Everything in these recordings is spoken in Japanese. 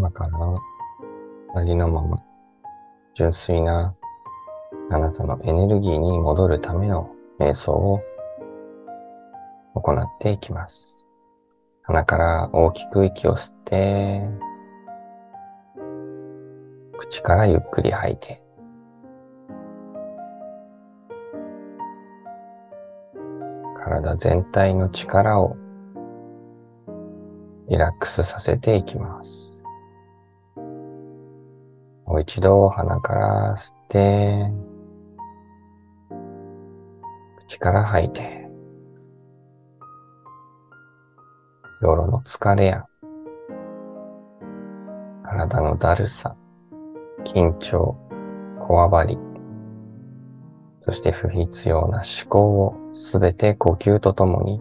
今からありのまま純粋なあなたのエネルギーに戻るための瞑想を行っていきます。鼻から大きく息を吸って、口からゆっくり吐いて、体全体の力をリラックスさせていきます。一度鼻から吸って、口から吐いて、夜の疲れや、体のだるさ、緊張、こわばり、そして不必要な思考をすべて呼吸とともに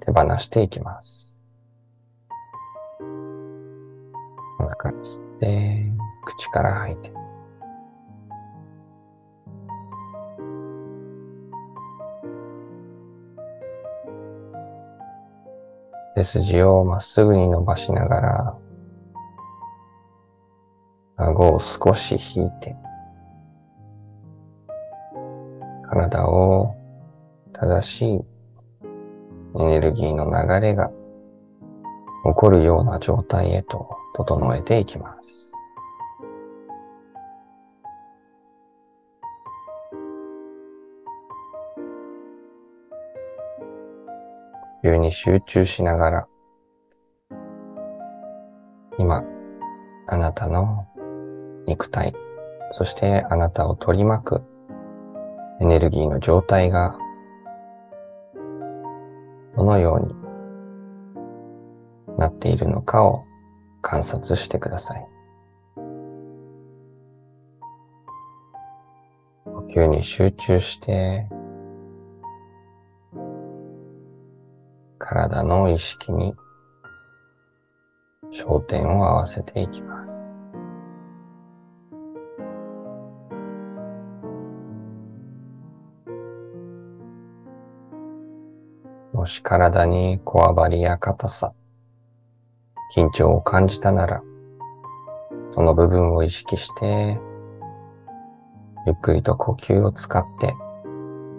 手放していきます。お腹吸って、口から吐いて。背筋をまっすぐに伸ばしながら、顎を少し引いて、体を正しいエネルギーの流れが起こるような状態へと整えていきます。呼吸に集中しながら、今、あなたの肉体、そしてあなたを取り巻くエネルギーの状態が、どのようになっているのかを観察してください。呼吸に集中して、体の意識に焦点を合わせていきます。もし体にこわばりや硬さ、緊張を感じたなら、その部分を意識して、ゆっくりと呼吸を使って、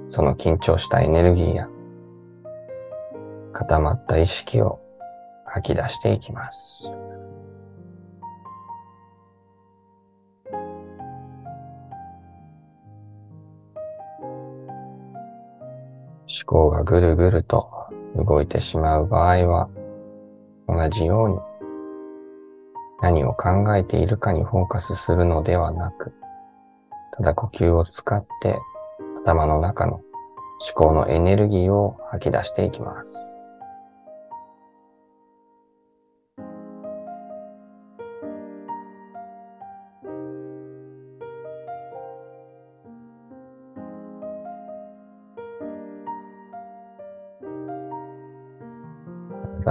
その緊張したエネルギーや固まった意識を吐き出していきます。思考がぐるぐると動いてしまう場合は、同じように何を考えているかにフォーカスするのではなく、ただ呼吸を使って頭の中の思考のエネルギーを吐き出していきます。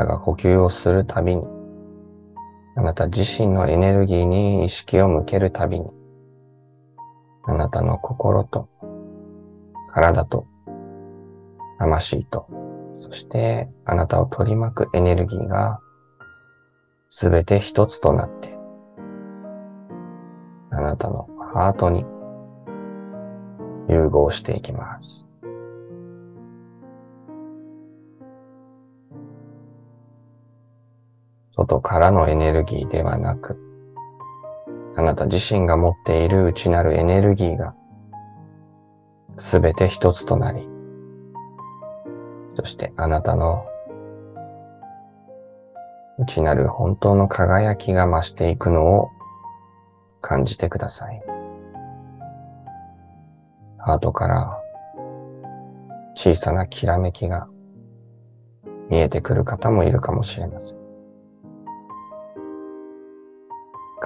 たが呼吸をするたびに、あなた自身のエネルギーに意識を向けるたびに、あなたの心と、体と、魂と、そしてあなたを取り巻くエネルギーが、すべて一つとなって、あなたのハートに融合していきます。外からのエネルギーではなく、あなた自身が持っている内なるエネルギーが、すべて一つとなり、そしてあなたの内なる本当の輝きが増していくのを感じてください。ハートから小さなきらめきが見えてくる方もいるかもしれません。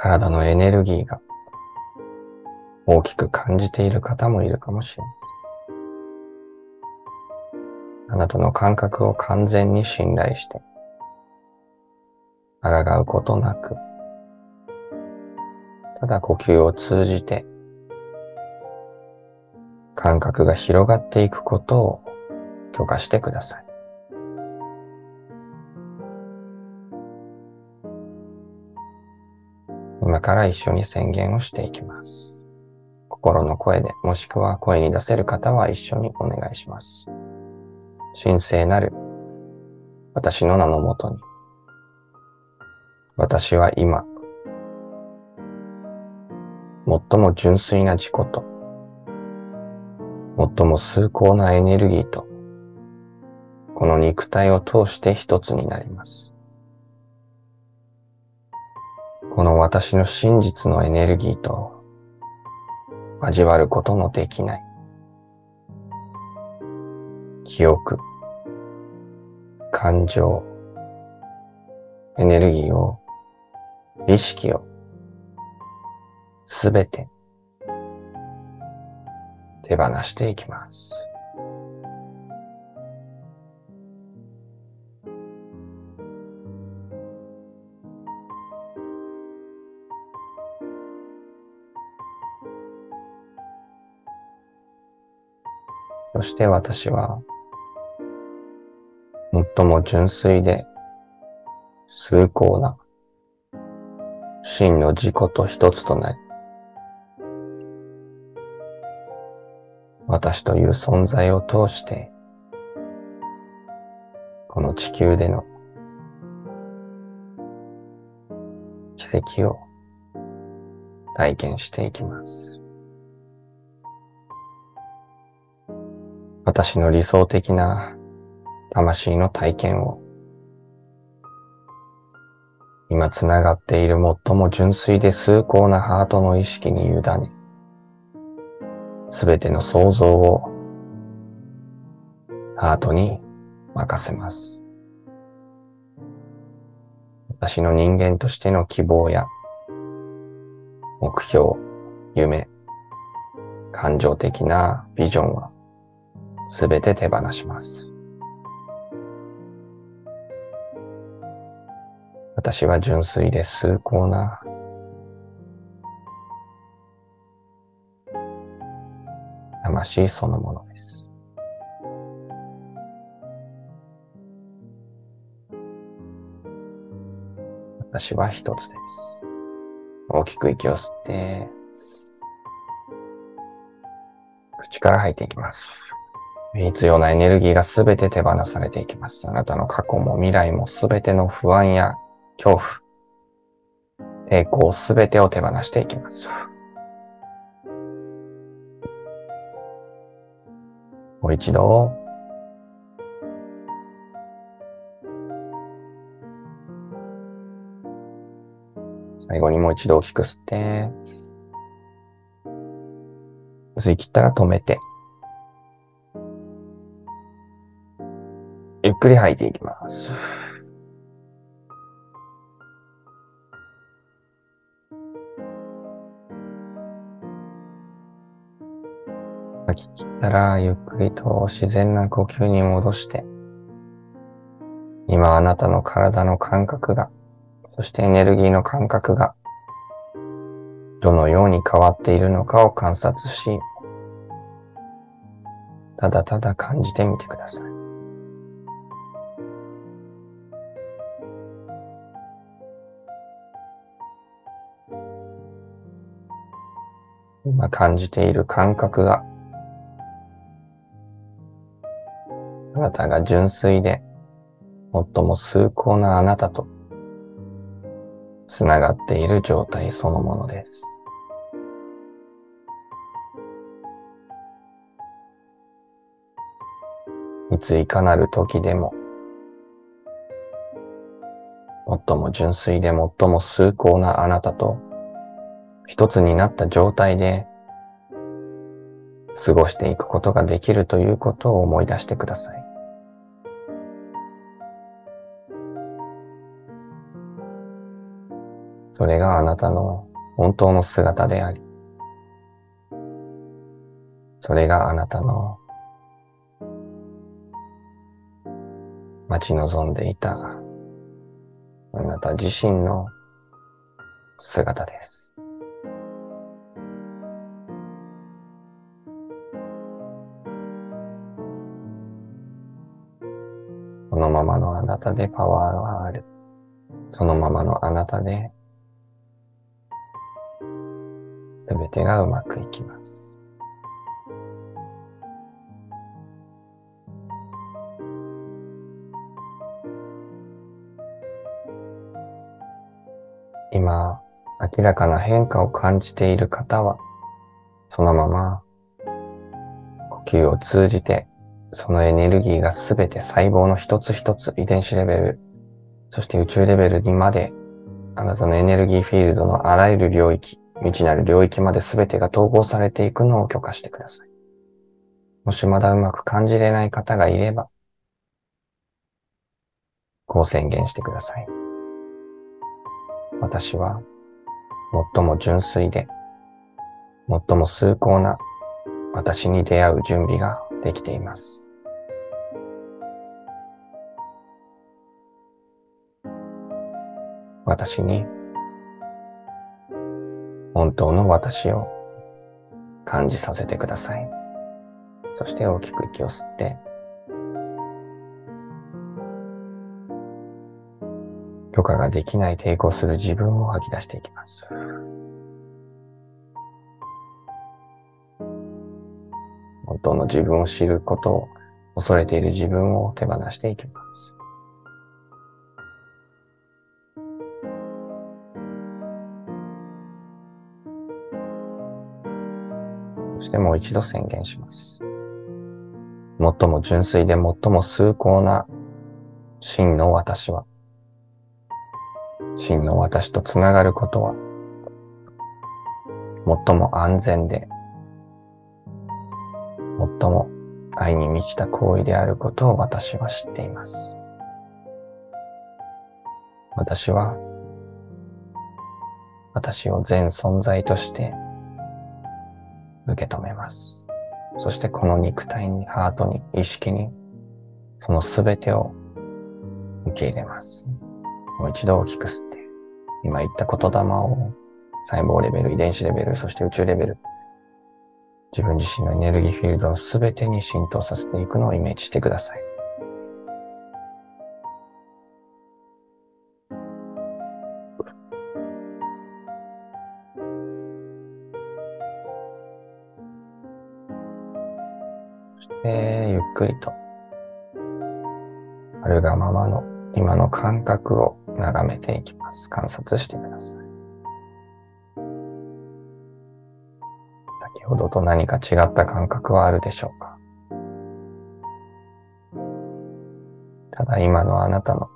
体のエネルギーが大きく感じている方もいるかもしれません。あなたの感覚を完全に信頼して、抗うことなく、ただ呼吸を通じて、感覚が広がっていくことを許可してください。今から一緒に宣言をしていきます。心の声で、もしくは声に出せる方は一緒にお願いします。神聖なる私の名のもとに、私は今、最も純粋な自己と、最も崇高なエネルギーと、この肉体を通して一つになります。この私の真実のエネルギーと交わることのできない記憶、感情、エネルギーを、意識を、すべて手放していきます。して私は、最も純粋で崇高な真の自己と一つとなり、私という存在を通して、この地球での奇跡を体験していきます。私の理想的な魂の体験を今つながっている最も純粋で崇高なハートの意識に委ね、すべての想像をハートに任せます。私の人間としての希望や目標、夢、感情的なビジョンはすべて手放します。私は純粋で崇高な魂そのものです。私は一つです。大きく息を吸って、口から吐いていきます。必要なエネルギーがすべて手放されていきます。あなたの過去も未来もすべての不安や恐怖、抵抗すべてを手放していきます。もう一度、最後にもう一度大きく吸って、吸い切ったら止めて、ゆっくり吐いていきます。吐き切ったら、ゆっくりと自然な呼吸に戻して、今あなたの体の感覚が、そしてエネルギーの感覚が、どのように変わっているのかを観察し、ただただ感じてみてください。今感じている感覚があなたが純粋で、最も崇高なあなたと、つながっている状態そのものです。いついかなる時でも、最も純粋で最も崇高なあなたと一つになった状態で過ごしていくことができるということを思い出してください。それがあなたの本当の姿であり、それがあなたの待ち望んでいたあなた自身の姿です。なたでパワーがある。そのままのあなたですべてがうまくいきます。今、明らかな変化を感じている方は、そのまま、呼吸を通じて、そのエネルギーがすべて細胞の一つ一つ、遺伝子レベル、そして宇宙レベルにまで、あなたのエネルギーフィールドのあらゆる領域、未知なる領域まで全てが統合されていくのを許可してください。もしまだうまく感じれない方がいれば、こう宣言してください。私は、最も純粋で、最も崇高な私に出会う準備ができています。私に本当の私を感じさせてください。そして大きく息を吸って、許可ができない抵抗する自分を吐き出していきます。本当の自分を知ることを恐れている自分を手放していきます。そしてもう一度宣言します。最も純粋で最も崇高な真の私は、真の私とつながることは、最も安全で、に満ちた行為であることを私は知っています。私は、私を全存在として受け止めます。そしてこの肉体に、ハートに、意識に、そのすべてを受け入れます。もう一度大きく吸って、今言った言霊を細胞レベル、遺伝子レベル、そして宇宙レベル、自分自身のエネルギーフィールドのすべてに浸透させていくのをイメージしてください。そしてゆっくりとあるがままの今の感覚を眺めていきます。観察してください。と何か違った感覚はあるでしょうか？ただ今のあなたの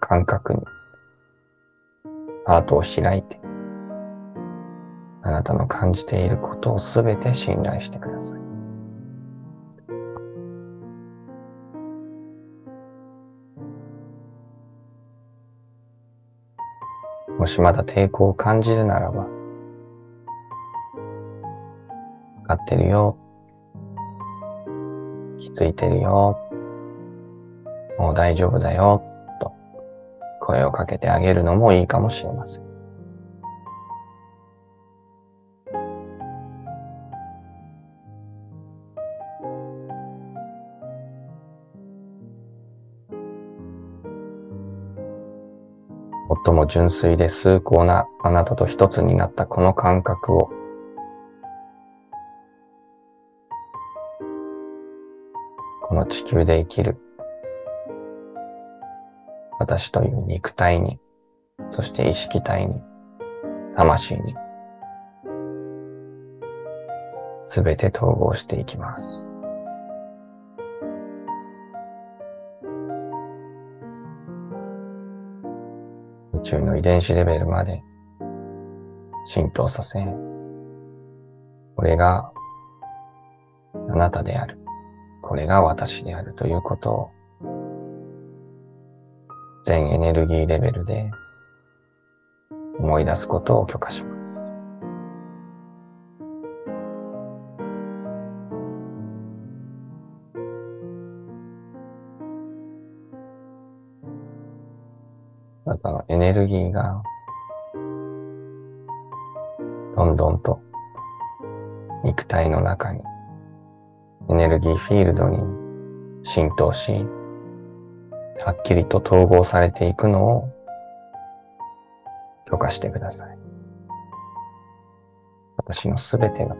感覚にアートを開いてあなたの感じていることをすべて信頼してください。もしまだ抵抗を感じるならば、かってるよ。気づいてるよ。もう大丈夫だよ。と声をかけてあげるのもいいかもしれません。最も純粋で崇高なあなたと一つになったこの感覚をこの地球で生きる私という肉体に、そして意識体に、魂に、すべて統合していきます。宇宙の遺伝子レベルまで浸透させ、これがあなたである。これが私であるということを全エネルギーレベルで思い出すことを許可します。あなたのエネルギーがどんどんと肉体の中にエネルギーフィールドに浸透し、はっきりと統合されていくのを許可してください。私のすべてが、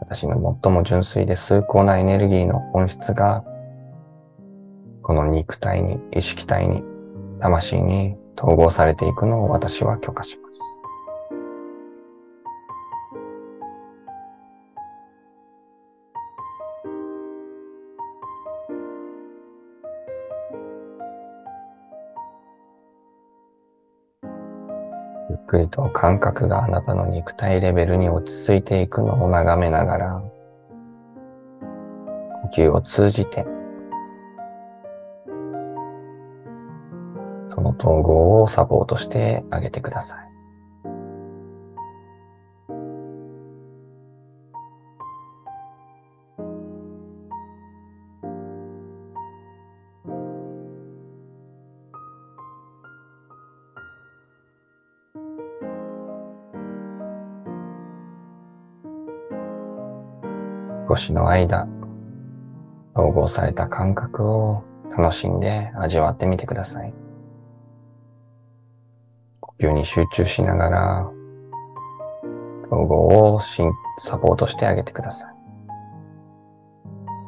私の最も純粋で崇高なエネルギーの本質が、この肉体に、意識体に、魂に統合されていくのを私は許可します。くりと感覚があなたの肉体レベルに落ち着いていくのを眺めながら、呼吸を通じて、その統合をサポートしてあげてください。の間、統合された感覚を楽しんで味わってみてください。呼吸に集中しながら、統合をしサポートしてあげてください。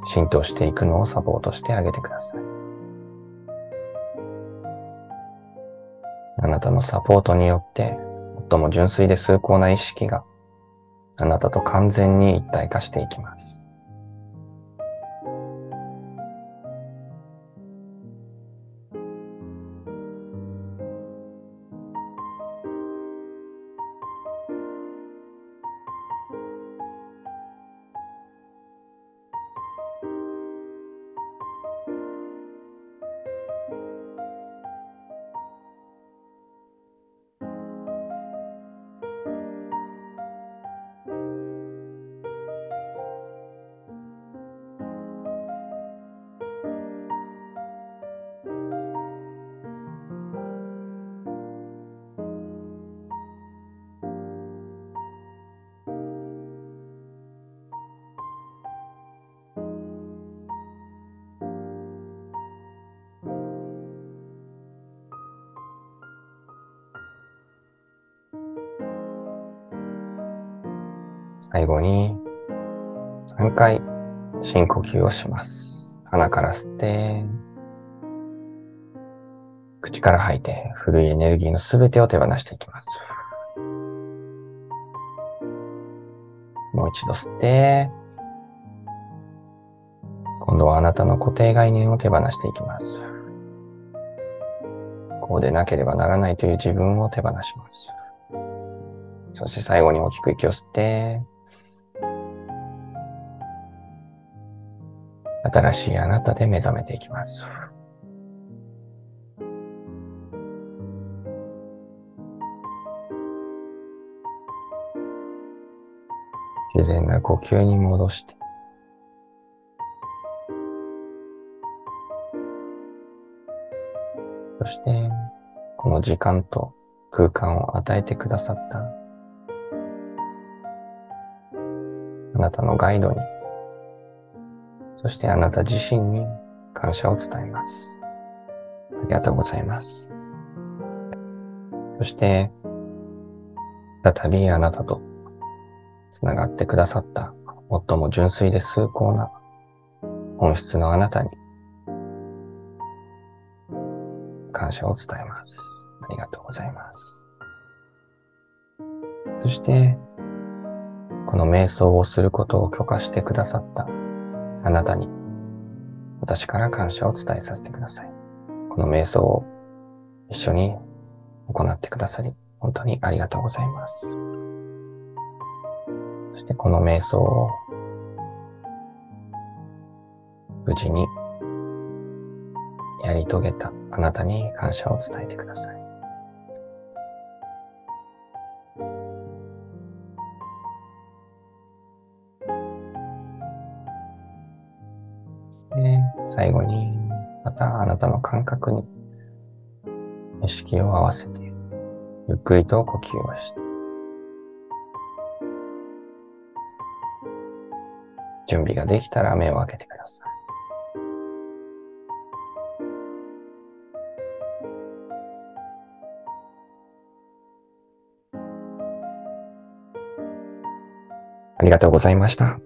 浸透していくのをサポートしてあげてください。あなたのサポートによって、最も純粋で崇高な意識があなたと完全に一体化していきます。最後に3回深呼吸をします。鼻から吸って、口から吐いて古いエネルギーのすべてを手放していきます。もう一度吸って、今度はあなたの固定概念を手放していきます。こうでなければならないという自分を手放します。そして最後に大きく息を吸って、新しいあなたで目覚めていきます。自然な呼吸に戻して、そして、この時間と空間を与えてくださったあなたのガイドにそしてあなた自身に感謝を伝えます。ありがとうございます。そして、再びあなたと繋がってくださった最も純粋で崇高な本質のあなたに感謝を伝えます。ありがとうございます。そして、この瞑想をすることを許可してくださったあなたに私から感謝を伝えさせてください。この瞑想を一緒に行ってくださり、本当にありがとうございます。そしてこの瞑想を無事にやり遂げたあなたに感謝を伝えてください。最後に、またあなたの感覚に意識を合わせて、ゆっくりと呼吸をして、準備ができたら目を開けてください。ありがとうございました。